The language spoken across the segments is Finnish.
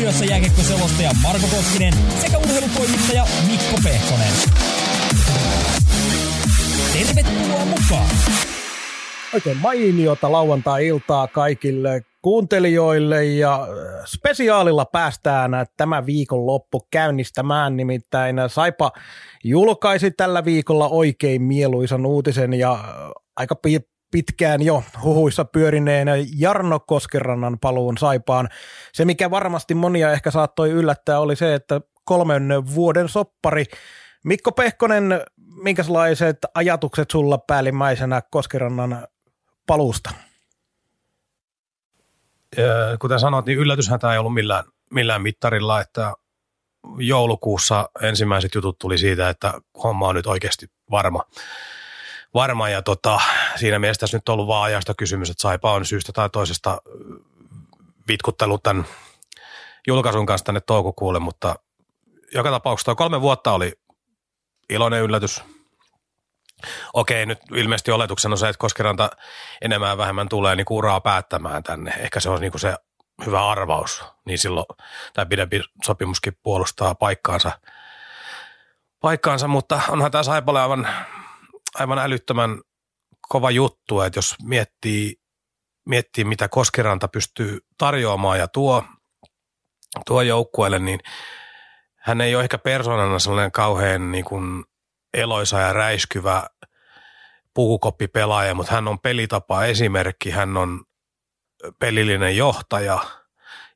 Studiossa jääkiekko-selostaja Marko Koskinen sekä urheilutoimittaja Mikko Pehkonen. Tervetuloa mukaan! Oikein mainiota lauantai-iltaa kaikille kuuntelijoille ja spesiaalilla päästään tämä viikon loppu käynnistämään, nimittäin Saipa julkaisi tällä viikolla oikein mieluisan uutisen ja aika pitkään jo huhuissa pyörineen Jarno Koskerannan paluun Saipaan. Se, mikä varmasti monia ehkä saattoi yllättää, oli se, että kolmen vuoden soppari Mikko Pehkonen, minkälaiset ajatukset sulla päällimmäisenä Koskerannan paluusta? Kuten sanoit, niin yllätyshän tämä ei ollut millään, millään mittarilla, että joulukuussa ensimmäiset jutut tuli siitä, että homma on nyt oikeasti varma varma ja tota, siinä mielessä tässä nyt on ollut vaan ajasta kysymys, että Saipa on syystä tai toisesta vitkuttelut tämän julkaisun kanssa tänne toukokuulle, mutta joka tapauksessa kolme vuotta oli iloinen yllätys. Okei, nyt ilmeisesti oletuksena on se, että Koskiranta enemmän vähemmän tulee niin uraa päättämään tänne. Ehkä se on niin se hyvä arvaus, niin silloin tämä pidempi sopimuskin puolustaa paikkaansa, paikkaansa mutta onhan tämä Saipalle aivan aivan älyttömän kova juttu, että jos miettii, miettii mitä Koskeranta pystyy tarjoamaan ja tuo, tuo joukkueelle, niin hän ei ole ehkä persoonana sellainen kauhean niin kuin eloisa ja räiskyvä pukukoppipelaaja, mutta hän on pelitapa esimerkki, hän on pelillinen johtaja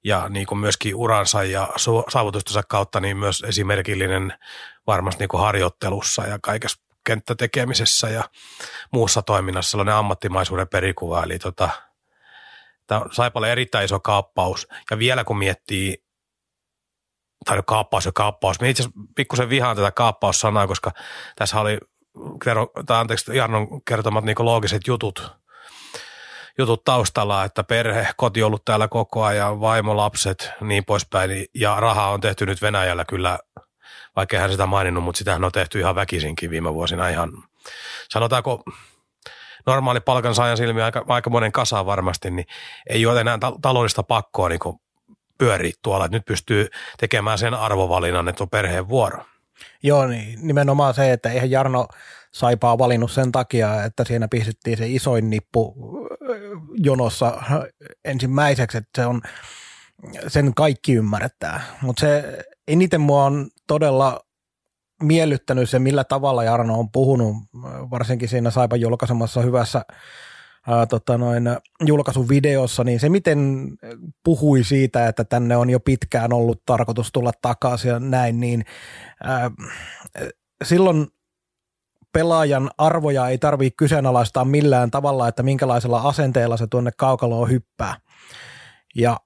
ja niin kuin myöskin uransa ja saavutustensa kautta niin myös esimerkillinen varmasti niin kuin harjoittelussa ja kaikessa kenttätekemisessä ja muussa toiminnassa sellainen ammattimaisuuden perikuva. Eli tota, Saipalle erittäin iso kaappaus. Ja vielä kun miettii, tai kaappaus ja kaappaus, minä itse asiassa pikkusen vihaan tätä kaappaussanaa, koska tässä oli, tai anteeksi, Jarnon kertomat niin loogiset jutut, jutut taustalla, että perhe, koti on ollut täällä koko ajan, vaimo, lapset, niin poispäin, ja rahaa on tehty nyt Venäjällä kyllä vaikka hän sitä maininnut, mutta sitähän on tehty ihan väkisinkin viime vuosina ihan, sanotaanko normaali palkansaajan silmiä aika, aika monen kasa varmasti, niin ei ole enää ta- taloudellista pakkoa niin pyöriä tuolla, että nyt pystyy tekemään sen arvovalinnan, että on perheen vuoro. Joo, niin nimenomaan se, että eihän Jarno Saipaa valinnut sen takia, että siinä pistettiin se isoin nippu jonossa ensimmäiseksi, että se on, sen kaikki ymmärrettää. Mutta se eniten mua on todella miellyttänyt se, millä tavalla Jarno on puhunut, varsinkin siinä Saipan julkaisemassa hyvässä ää, tota noin, julkaisuvideossa, niin se miten puhui siitä, että tänne on jo pitkään ollut tarkoitus tulla takaisin ja näin, niin ää, silloin pelaajan arvoja ei tarvitse kyseenalaistaa millään tavalla, että minkälaisella asenteella se tuonne kaukaloon hyppää. Ja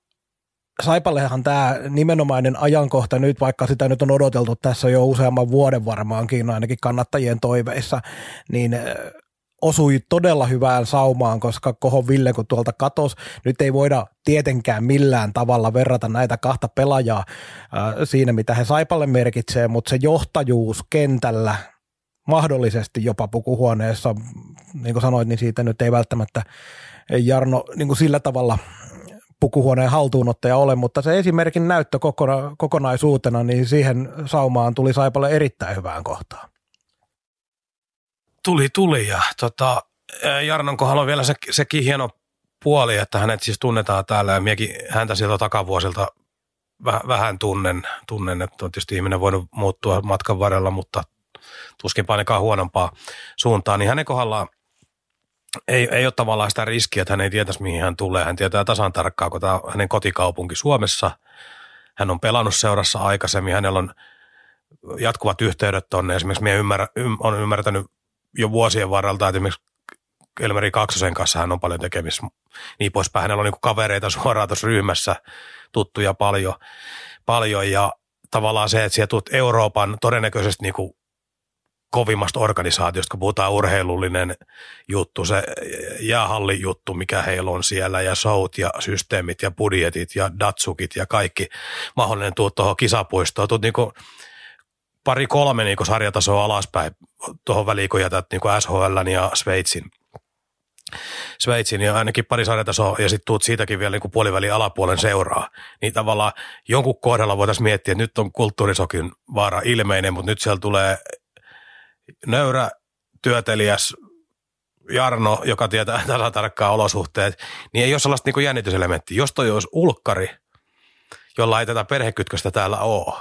Saipallehan tämä nimenomainen ajankohta nyt, vaikka sitä nyt on odoteltu tässä jo useamman vuoden varmaankin, ainakin kannattajien toiveissa, niin osui todella hyvään saumaan, koska Koho Ville kun tuolta katos, nyt ei voida tietenkään millään tavalla verrata näitä kahta pelaajaa siinä, mitä he Saipalle merkitsee, mutta se johtajuus kentällä, mahdollisesti jopa pukuhuoneessa, niin kuin sanoit, niin siitä nyt ei välttämättä Jarno niin kuin sillä tavalla pukuhuoneen haltuunottaja ole, mutta se esimerkin näyttö kokona, kokonaisuutena, niin siihen saumaan tuli Saipalle erittäin hyvään kohtaan. Tuli, tuli ja tota, Jarnon kohdalla on vielä se, sekin hieno puoli, että hänet siis tunnetaan täällä ja miekin häntä sieltä takavuosilta vähän tunnen, tunnen, että on tietysti ihminen voinut muuttua matkan varrella, mutta tuskin ainakaan huonompaa suuntaan, niin hänen kohdallaan ei, ei ole tavallaan sitä riskiä, että hän ei tietäisi, mihin hän tulee. Hän tietää tasan tarkkaan, kun tämä on hänen kotikaupunki Suomessa. Hän on pelannut seurassa aikaisemmin. Hänellä on jatkuvat yhteydet tuonne. Esimerkiksi minä ymmärrä, ym, on ymmärtänyt jo vuosien varrelta, että esimerkiksi Elmeri Kaksosen kanssa hän on paljon tekemistä. Niin poispäin. Hänellä on niin kavereita suoraan tuossa ryhmässä, tuttuja paljon. paljon ja tavallaan se, että sieltä tulet Euroopan todennäköisesti niin kuin kovimmasta organisaatiosta, kun puhutaan urheilullinen juttu, se jäähalli juttu, mikä heillä on siellä, ja showt ja systeemit ja budjetit ja datsukit ja kaikki mahdollinen tuut tuohon kisapuistoon. Tuut niinku pari kolme niinku sarjatasoa alaspäin tuohon väliin, kun jätät niinku SHL ja Sveitsin Sveitsiin ja ainakin pari sarjatasoa ja sitten tuut siitäkin vielä niin puolivälin alapuolen seuraa, niin tavallaan jonkun kohdalla voitaisiin miettiä, että nyt on kulttuurisokin vaara ilmeinen, mutta nyt siellä tulee nöyrä, työtelijäs, Jarno, joka tietää tasatarkkaa olosuhteet, niin ei ole sellaista niin jännityselementtiä. Jos toi olisi ulkkari, jolla ei tätä perhekytköstä täällä ole,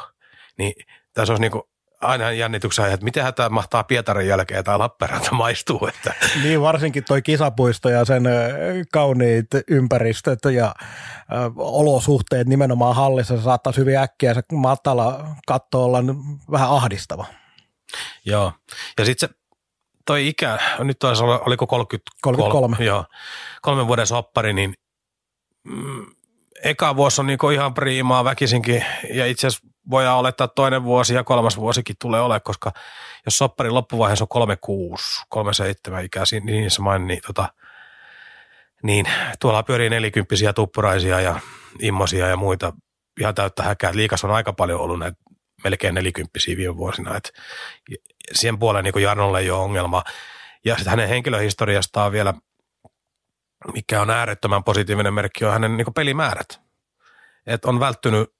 niin tässä olisi niin kuin aina jännityksellä, että miten tämä mahtaa Pietarin jälkeen tai Lappeenranta maistuu. Että. Niin varsinkin toi kisapuisto ja sen kauniit ympäristöt ja olosuhteet nimenomaan hallissa saattaa hyvin äkkiä se matala katto olla vähän ahdistava. Joo, ja sitten se toi ikä, nyt taisi olla, oliko 30, 33. joo, kolmen vuoden soppari, niin mm, eka vuosi on niinku ihan priimaa väkisinkin, ja itse asiassa voidaan olettaa, toinen vuosi ja kolmas vuosikin tulee olemaan, koska jos sopparin loppuvaiheessa on 36, 37 ikäisiä, niin se main, niin, tota, niin tuolla pyörii nelikymppisiä tuppuraisia ja immosia ja muita ihan täyttä häkää. Liikas on aika paljon ollut näitä melkein nelikymppisiä viime vuosina, että siihen puoleen niin Jarnolle ei ole ongelma. Ja sitten hänen henkilöhistoriastaan vielä, mikä on äärettömän positiivinen merkki, on hänen niin pelimäärät. Että on välttynyt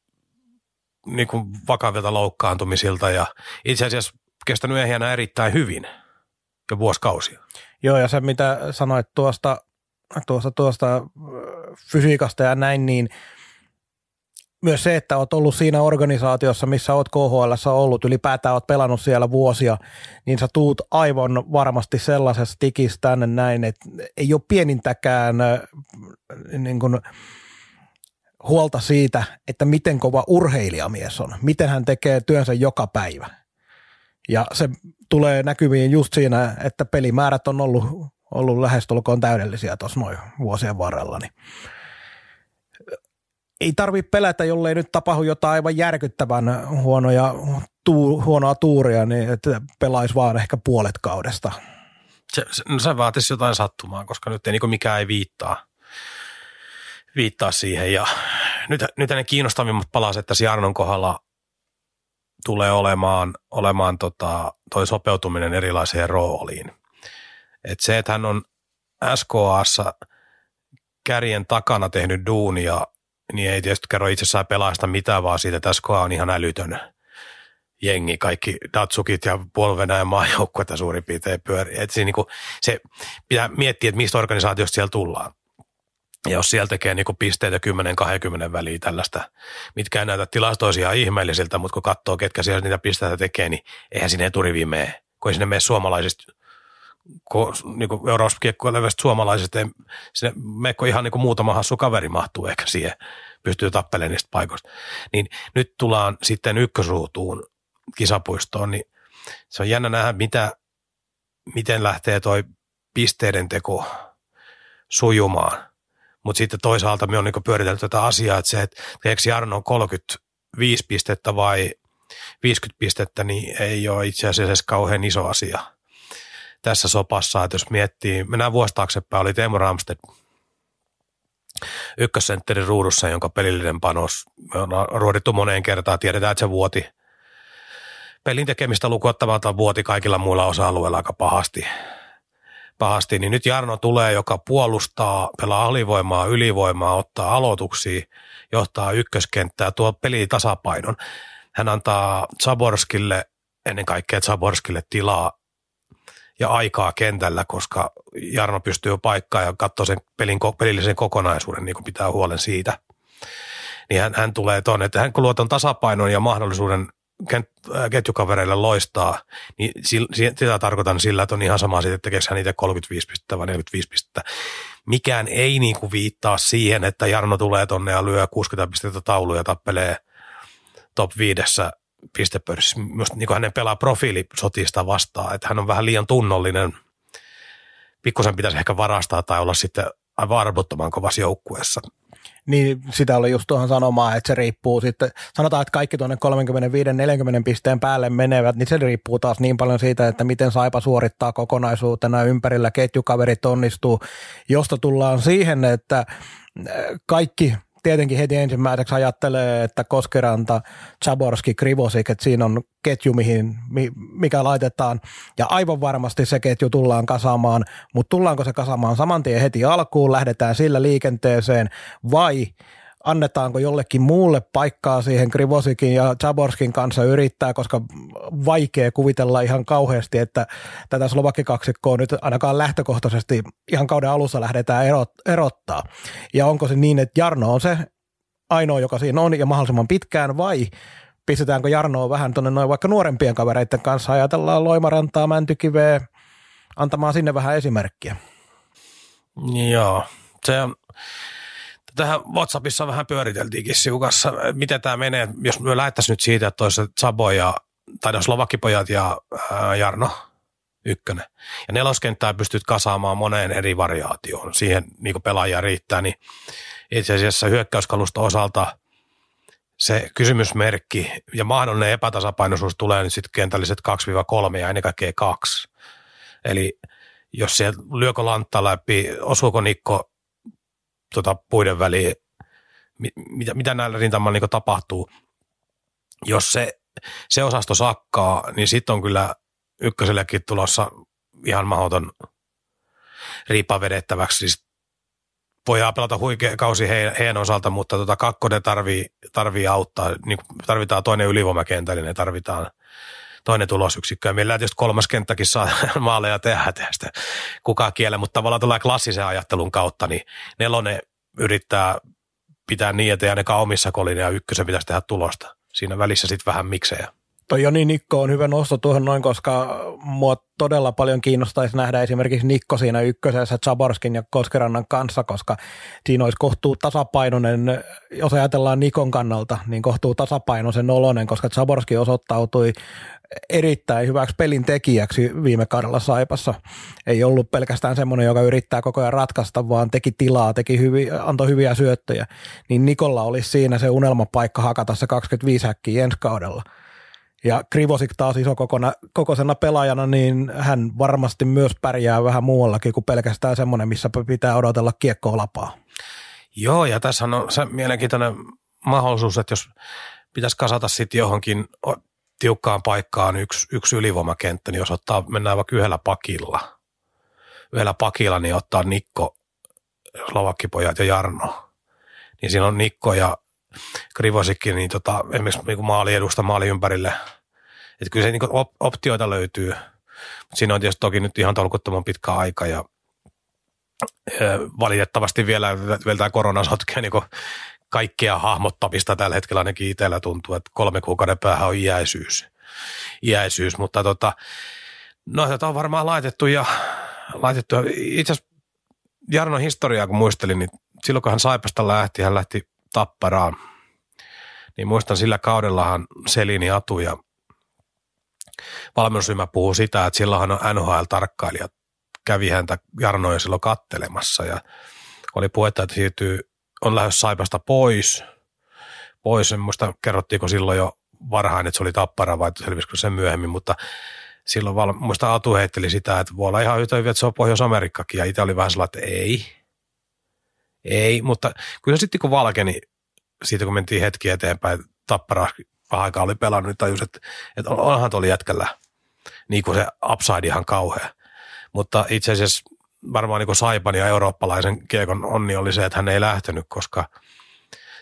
niin kuin vakavilta loukkaantumisilta ja itse asiassa kestänyt ehjänä erittäin hyvin jo vuosikausia. Joo, ja se mitä sanoit tuosta, tuosta, tuosta fysiikasta ja näin, niin myös se, että olet ollut siinä organisaatiossa, missä olet KHL ollut, ylipäätään olet pelannut siellä vuosia, niin sä tuut aivan varmasti sellaisessa tikistä tänne näin, että ei ole pienintäkään niin kuin, huolta siitä, että miten kova urheilijamies on, miten hän tekee työnsä joka päivä. Ja se tulee näkyviin just siinä, että pelimäärät on ollut, ollut lähestulkoon täydellisiä tuossa noin vuosien varrella. Niin ei tarvitse pelätä, jollei nyt tapahdu jotain aivan järkyttävän huonoja, tuu, huonoa tuuria, niin että pelaisi vaan ehkä puolet kaudesta. Se, se, no se vaatisi jotain sattumaa, koska nyt ei niin mikään ei viittaa viittaa siihen. Ja nyt, nyt ne kiinnostavimmat palaset tässä Jarnon kohdalla tulee olemaan, olemaan tota, toi sopeutuminen erilaiseen rooliin. Et se, että hän on SKAssa kärjen takana tehnyt duunia, niin ei tietysti kerro itsessään pelaajasta mitään, vaan siitä, että SKA on ihan älytön jengi, kaikki Datsukit ja puolvenäjän maajoukkuetta suurin piirtein pyörii. Et niin se pitää miettiä, että mistä organisaatiosta siellä tullaan. Ja jos siellä tekee niin pisteitä 10-20 väliin tällaista, mitkä ei näytä tilastoisia ihmeellisiltä, mutta kun katsoo, ketkä siellä niitä pisteitä tekee, niin eihän sinne eturiviin mene, kun ei sinne mene suomalaisista kun niin Euroopassa levestä suomalaisista, ei sinne meekko ihan niin kuin muutama hassu kaveri mahtuu ehkä siihen, pystyy tappelemaan niistä paikoista. Niin nyt tullaan sitten ykkösruutuun kisapuistoon, niin se on jännä nähdä, mitä, miten lähtee toi pisteiden teko sujumaan. Mutta sitten toisaalta me on niin pyöritellyt tätä asiaa, että se, että teekö Jarno 35 pistettä vai 50 pistettä, niin ei ole itse asiassa kauhean iso asia tässä sopassa. Että jos miettii, mennään vuosi taaksepäin, oli Teemu Ramstedt ykkössentterin ruudussa, jonka pelillinen panos on ruodittu moneen kertaan. Tiedetään, että se vuoti pelin tekemistä lukuottamatta vuoti kaikilla muilla osa-alueilla aika pahasti pahasti, niin nyt Jarno tulee, joka puolustaa, pelaa alivoimaa, ylivoimaa, ottaa aloituksia, johtaa ykköskenttää, tuo peli tasapainon. Hän antaa Zaborskille, ennen kaikkea Zaborskille tilaa ja aikaa kentällä, koska Jarno pystyy paikkaan ja katsoo sen pelin, pelillisen kokonaisuuden, niin kuin pitää huolen siitä. Niin hän, hän tulee tuonne, että hän kun luo tasapainon ja mahdollisuuden Äh, ketjukavereille loistaa, niin sitä tarkoitan sillä, että on ihan sama siitä, että tekeekö hän itse 35 pistettä vai 45 pistettä. Mikään ei niin kuin viittaa siihen, että Jarno tulee tonne ja lyö 60 pistettä tauluja ja tappelee top viidessä pistepörssissä. Myös niin hänen pelaa profiili sotista vastaan, että hän on vähän liian tunnollinen. Pikkusen pitäisi ehkä varastaa tai olla sitten aivan arvottoman kovassa joukkueessa. Niin sitä oli just tuohon sanomaan, että se riippuu sitten, sanotaan, että kaikki tuonne 35-40 pisteen päälle menevät, niin se riippuu taas niin paljon siitä, että miten Saipa suorittaa kokonaisuutena ympärillä, ketjukaverit onnistuu, josta tullaan siihen, että kaikki tietenkin heti ensimmäiseksi ajattelee, että Koskeranta, Chaborski, Krivosik, että siinä on ketju, mihin, mikä laitetaan. Ja aivan varmasti se ketju tullaan kasaamaan, mutta tullaanko se kasaamaan saman tien heti alkuun, lähdetään sillä liikenteeseen vai – annetaanko jollekin muulle paikkaa siihen Krivosikin ja Chaborskin kanssa yrittää, koska vaikea kuvitella ihan kauheasti, että tätä Slovakkikaksikkoa nyt ainakaan lähtökohtaisesti ihan kauden alussa lähdetään erot, erottaa. Ja onko se niin, että Jarno on se ainoa, joka siinä on ja mahdollisimman pitkään vai pistetäänkö Jarnoa vähän tuonne noin vaikka nuorempien kavereiden kanssa, ajatellaan Loimarantaa, Mäntykiveä, antamaan sinne vähän esimerkkiä. Joo, se on, tähän WhatsAppissa vähän pyöriteltiinkin siukassa, miten tämä menee, jos me lähettäisiin nyt siitä, että olisi Sabo ja, tai Slovakkipojat ja ää, Jarno ykkönen. Ja neloskenttää pystyt kasaamaan moneen eri variaatioon. Siihen niin pelaajia riittää, niin itse asiassa hyökkäyskalusta osalta se kysymysmerkki ja mahdollinen epätasapainoisuus tulee nyt sitten kentälliset 2-3 ja ennen kaikkea 2. Eli jos siellä lyökö lantta läpi, osuuko Nikko tota, puiden väliin, mitä, mitä näillä rintamalla niin tapahtuu. Jos se, se osasto sakkaa, niin sitten on kyllä ykkösellekin tulossa ihan mahdoton riipa vedettäväksi. Siis voidaan pelata huikea kausi he, heidän osalta, mutta tota kakkonen tarvii, tarvii auttaa. Niin tarvitaan toinen ylivoimakentällinen, tarvitaan toinen tulosyksikkö. Ja meillä tietysti kolmas kenttäkin saa maaleja tehdä, sitä kukaan kiele, mutta tavallaan tulee klassisen ajattelun kautta, niin nelonen yrittää pitää niin, että ei ainakaan omissa kolina ja ykkösen pitäisi tehdä tulosta. Siinä välissä sitten vähän miksejä. Toi Joni Nikko on hyvä nosto tuohon noin, koska mua todella paljon kiinnostaisi nähdä esimerkiksi Nikko siinä ykkösessä Chaborskin ja Koskerannan kanssa, koska siinä olisi kohtuu tasapainoinen, jos ajatellaan Nikon kannalta, niin kohtuu tasapainoisen olonen, koska Chaborski osoittautui erittäin hyväksi pelin tekijäksi viime kaudella Saipassa. Ei ollut pelkästään semmoinen, joka yrittää koko ajan ratkaista, vaan teki tilaa, teki hyvi, antoi hyviä syöttöjä. Niin Nikolla olisi siinä se unelmapaikka hakata se 25 häkkiä ensi kaudella – ja Krivosik taas iso kokona, kokoisena pelaajana, niin hän varmasti myös pärjää vähän muuallakin kuin pelkästään semmoinen, missä pitää odotella kiekkoa lapaa. Joo, ja tässä on se mielenkiintoinen mahdollisuus, että jos pitäisi kasata sitten johonkin tiukkaan paikkaan yksi, yksi ylivoimakenttä, niin jos ottaa, mennään vaikka yhdellä pakilla, yhdellä pakilla, niin ottaa Nikko, Slovakkipojat ja Jarno. Niin siinä on Nikko ja Krivosikin, niin tota, esimerkiksi niin maali edusta maali ympärille. Että kyllä se niin op- optioita löytyy, mutta siinä on tietysti toki nyt ihan tolkuttoman pitkä aika ja valitettavasti vielä, vielä tämä korona sotkee niin kaikkea hahmottamista tällä hetkellä ainakin itsellä tuntuu, että kolme kuukauden päähän on iäisyys. iäisyys mutta tota, no tätä on varmaan laitettu ja laitettu. Itse asiassa Jarnon historiaa kun muistelin, niin silloin kun hän Saipasta lähti, hän lähti Tapparaan. Niin muistan sillä kaudellahan Selini Atu ja valmennusryhmä puhuu sitä, että silloinhan on NHL-tarkkailija kävi häntä Jarnoja silloin kattelemassa ja oli puhetta, että siirtyy, on lähes Saipasta pois. Pois, en muista kerrottiinko silloin jo varhain, että se oli tappara vai selvisikö se myöhemmin, mutta silloin val, muista Atu heitteli sitä, että voi olla ihan yhtä hyvin, että se on Pohjois-Amerikkakin ja itse oli vähän sellainen, että ei, ei, mutta kyllä sitten kun valkeni, siitä kun mentiin hetki eteenpäin, Tappara vähän aikaa oli pelannut, niin tajus, että, että onhan tuolla jätkällä niin kuin se upside ihan kauhea. Mutta itse asiassa varmaan niin Saipan ja eurooppalaisen kiekon onni oli se, että hän ei lähtenyt, koska,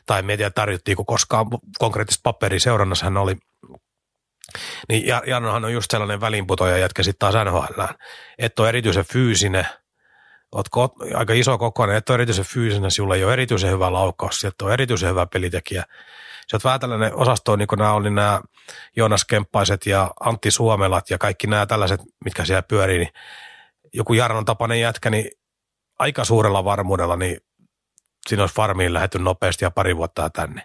tai media tarjottiin, koskaan konkreettista paperia seurannassa hän oli, niin Jarnohan on just sellainen välinputoja jätkä sitten taas NHL, että on erityisen fyysinen – Oletko aika iso kokoinen, et ole erityisen fyysinen, sinulla ei ole erityisen hyvä laukkaus, sieltä on erityisen hyvä pelitekijä. Sä oot vähän tällainen osasto, niin kuin nämä oli nämä Joonas Kemppaiset ja Antti Suomelat ja kaikki nämä tällaiset, mitkä siellä pyörii, niin joku Jarnon tapainen jätkä, niin aika suurella varmuudella, niin siinä olisi farmiin lähetty nopeasti ja pari vuotta tänne.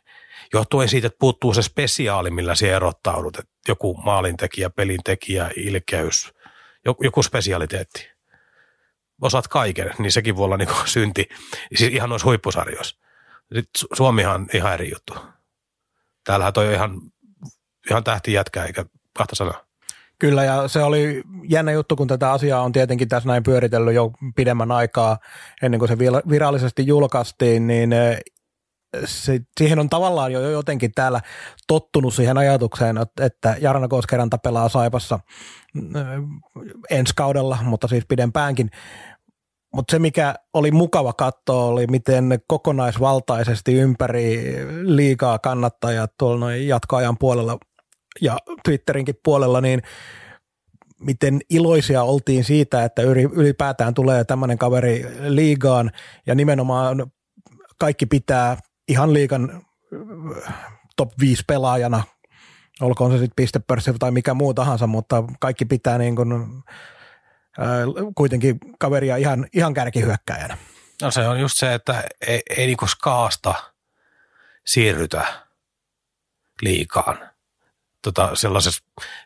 Johtuen siitä, että puuttuu se spesiaali, millä siellä erottaudut, että joku maalintekijä, pelintekijä, ilkeys, joku spesialiteetti osaat kaiken, niin sekin voi olla niin kuin synti. Siis ihan noissa huippusarjoissa. Sitten Suomihan ihan eri juttu. Täällähän toi ihan, ihan tähti jätkä, eikä kahta sanaa. Kyllä, ja se oli jännä juttu, kun tätä asiaa on tietenkin tässä näin pyöritellyt jo pidemmän aikaa, ennen kuin se virallisesti julkaistiin, niin se, siihen on tavallaan jo jotenkin täällä tottunut siihen ajatukseen, että Jarno Koskeranta pelaa Saipassa ensi kaudella, mutta siis pidempäänkin. Mutta se, mikä oli mukava katsoa, oli miten kokonaisvaltaisesti ympäri liikaa kannattajat tuolla noin jatkoajan puolella ja Twitterinkin puolella, niin miten iloisia oltiin siitä, että ylipäätään tulee tämmöinen kaveri liigaan ja nimenomaan kaikki pitää ihan liikan top 5 pelaajana, olkoon se sitten pistepörssi tai mikä muu tahansa, mutta kaikki pitää niin kuin, äh, kuitenkin kaveria ihan, ihan kärkihyökkäjänä. No se on just se, että ei, ei niin skaasta siirrytä liikaan tota, sellaisessa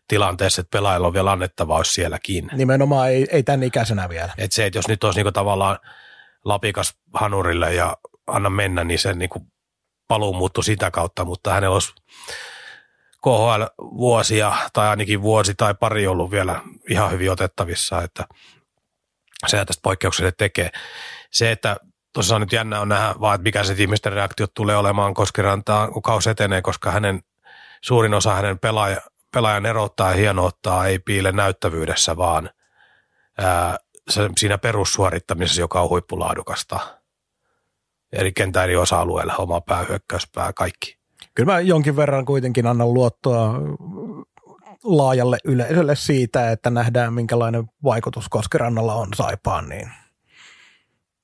tilanteessa, että pelaajalla on vielä annettava olisi sielläkin. Nimenomaan ei, ei tämän ikäisenä vielä. Et se, että jos nyt olisi niinku tavallaan lapikas hanurille ja anna mennä, niin se niinku paluu muuttui sitä kautta, mutta hänellä olisi KHL-vuosia tai ainakin vuosi tai pari ollut vielä ihan hyvin otettavissa, että se tästä poikkeukselle tekee. Se, että tosiaan nyt jännä on nähdä vaan, että mikä se ihmisten reaktiot tulee olemaan Koskirantaan, kun kausi etenee, koska hänen suurin osa hänen pelaaja, pelaajan erottaa ja hienouttaa ei piile näyttävyydessä, vaan ää, siinä perussuorittamisessa, joka on huippulaadukasta. Eri kentän eri osa-alueilla, oma pää, hyökkäyspää, kaikki. Kyllä mä jonkin verran kuitenkin annan luottoa laajalle yleisölle siitä, että nähdään minkälainen vaikutus Koskirannalla on Saipaan. Niin.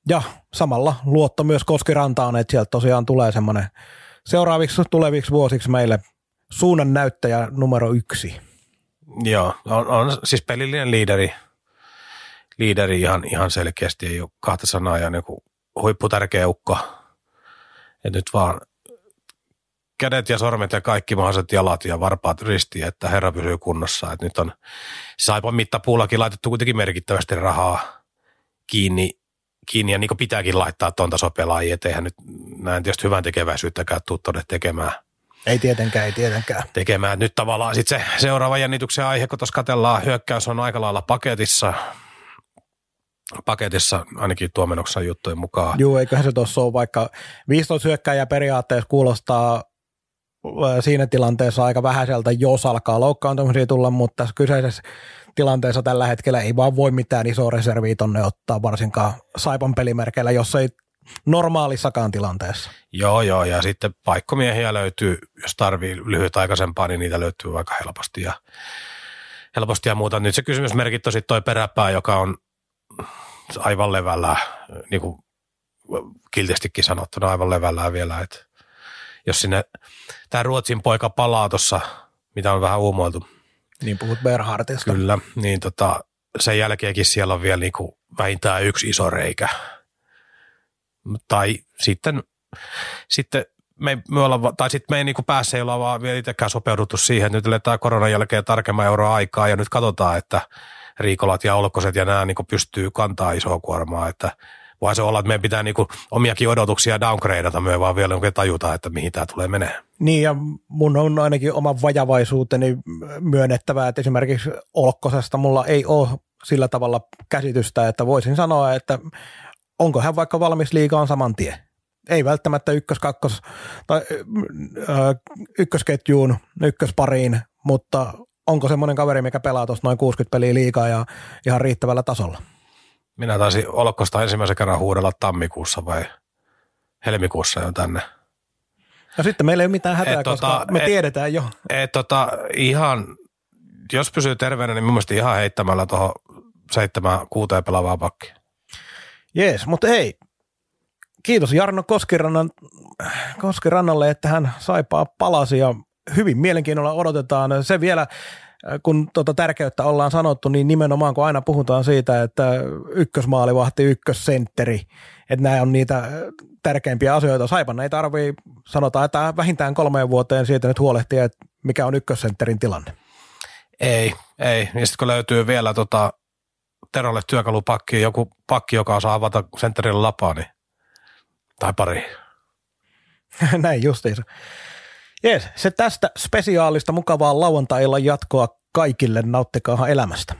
Ja samalla luotto myös Koskirantaan, että sieltä tosiaan tulee semmoinen seuraaviksi tuleviksi vuosiksi meille suunnan näyttäjä numero yksi. Joo, on, on siis pelillinen liideri, liideri ihan, ihan selkeästi, ei ole kahta sanaa ja niin huipputärkeä ukko. Et nyt vaan kädet ja sormet ja kaikki mahdolliset jalat ja varpaat risti, että herra pysyy kunnossa. Et nyt on Saipan mittapuullakin laitettu kuitenkin merkittävästi rahaa kiinni, kiinni ja niin kuin pitääkin laittaa tuon tasopelaajia, etteihän nyt näin tietysti hyvän tekeväisyyttäkään tuu tuonne tekemään – ei tietenkään, ei tietenkään. Tekemään. Nyt tavallaan sitten se seuraava jännityksen aihe, kun tuossa katellaan, hyökkäys on aika lailla paketissa, paketissa ainakin tuomenoksen juttujen mukaan. Joo, eiköhän se tuossa ole vaikka 15 hyökkäjä periaatteessa kuulostaa siinä tilanteessa aika vähäiseltä, jos alkaa loukkaantumisia tulla, mutta tässä kyseisessä tilanteessa tällä hetkellä ei vaan voi mitään isoa reserviä tonne ottaa, varsinkaan Saipan pelimerkeillä, jos ei normaalissakaan tilanteessa. Joo, joo, ja sitten paikkomiehiä löytyy, jos tarvii lyhytaikaisempaa, niin niitä löytyy aika helposti ja, helposti ja muuta. Nyt se kysymysmerkit on sitten toi peräpää, joka on aivan levällä, niin kuin kiltistikin sanottuna aivan levällä vielä, että jos sinne tämä Ruotsin poika palaa tuossa, mitä on vähän uumoiltu. Niin puhut Berhardista. Kyllä, niin tota, sen jälkeenkin siellä on vielä niin kuin vähintään yksi iso reikä tai sitten, sitten me, me olla, tai sitten me ei niin päässä ei olla vaan vielä itsekään sopeuduttu siihen, että nyt eletään koronan jälkeen tarkemman euroa aikaa ja nyt katsotaan, että Riikolat ja Olkoset ja nämä niin pystyy kantaa isoa kuormaa, että voi se olla, että meidän pitää niin omiakin odotuksia downgradeata, me vaan vielä tajuta, että mihin tämä tulee menee. Niin ja mun on ainakin oma vajavaisuuteni myönnettävää, että esimerkiksi Olkkosesta mulla ei ole sillä tavalla käsitystä, että voisin sanoa, että onko hän vaikka valmis liigaan saman tien? Ei välttämättä ykkös, kakkos tai ykkösketjuun, ykköspariin, mutta onko semmoinen kaveri, mikä pelaa tuossa noin 60 peliä liikaa ja ihan riittävällä tasolla? Minä taisin Olkosta ensimmäisen kerran huudella tammikuussa vai helmikuussa jo tänne. No sitten meillä ei ole mitään hätää, et, koska tota, me et, tiedetään jo. Et, tota, ihan, jos pysyy terveenä, niin mielestäni ihan heittämällä tuohon seitsemän kuuteen pelaavaa pakkia. Jees, mutta hei, kiitos Jarno Koskirannan, Koskirannalle, että hän saipaa palasi ja hyvin mielenkiinnolla odotetaan. Se vielä, kun tuota tärkeyttä ollaan sanottu, niin nimenomaan kun aina puhutaan siitä, että ykkösmaalivahti, ykkössentteri, että nämä on niitä tärkeimpiä asioita. Saipan ei tarvii, sanotaan, että vähintään kolmeen vuoteen siitä nyt huolehtia, että mikä on ykkössentterin tilanne. Ei, ei. Ja sitten kun löytyy vielä tota Terolle työkalupakki, joku pakki, joka osaa avata sentterille lapaa, niin, tai pari. Näin justiinsa. Jees, se tästä spesiaalista mukavaa lauantai jatkoa kaikille. Nauttikaahan elämästä.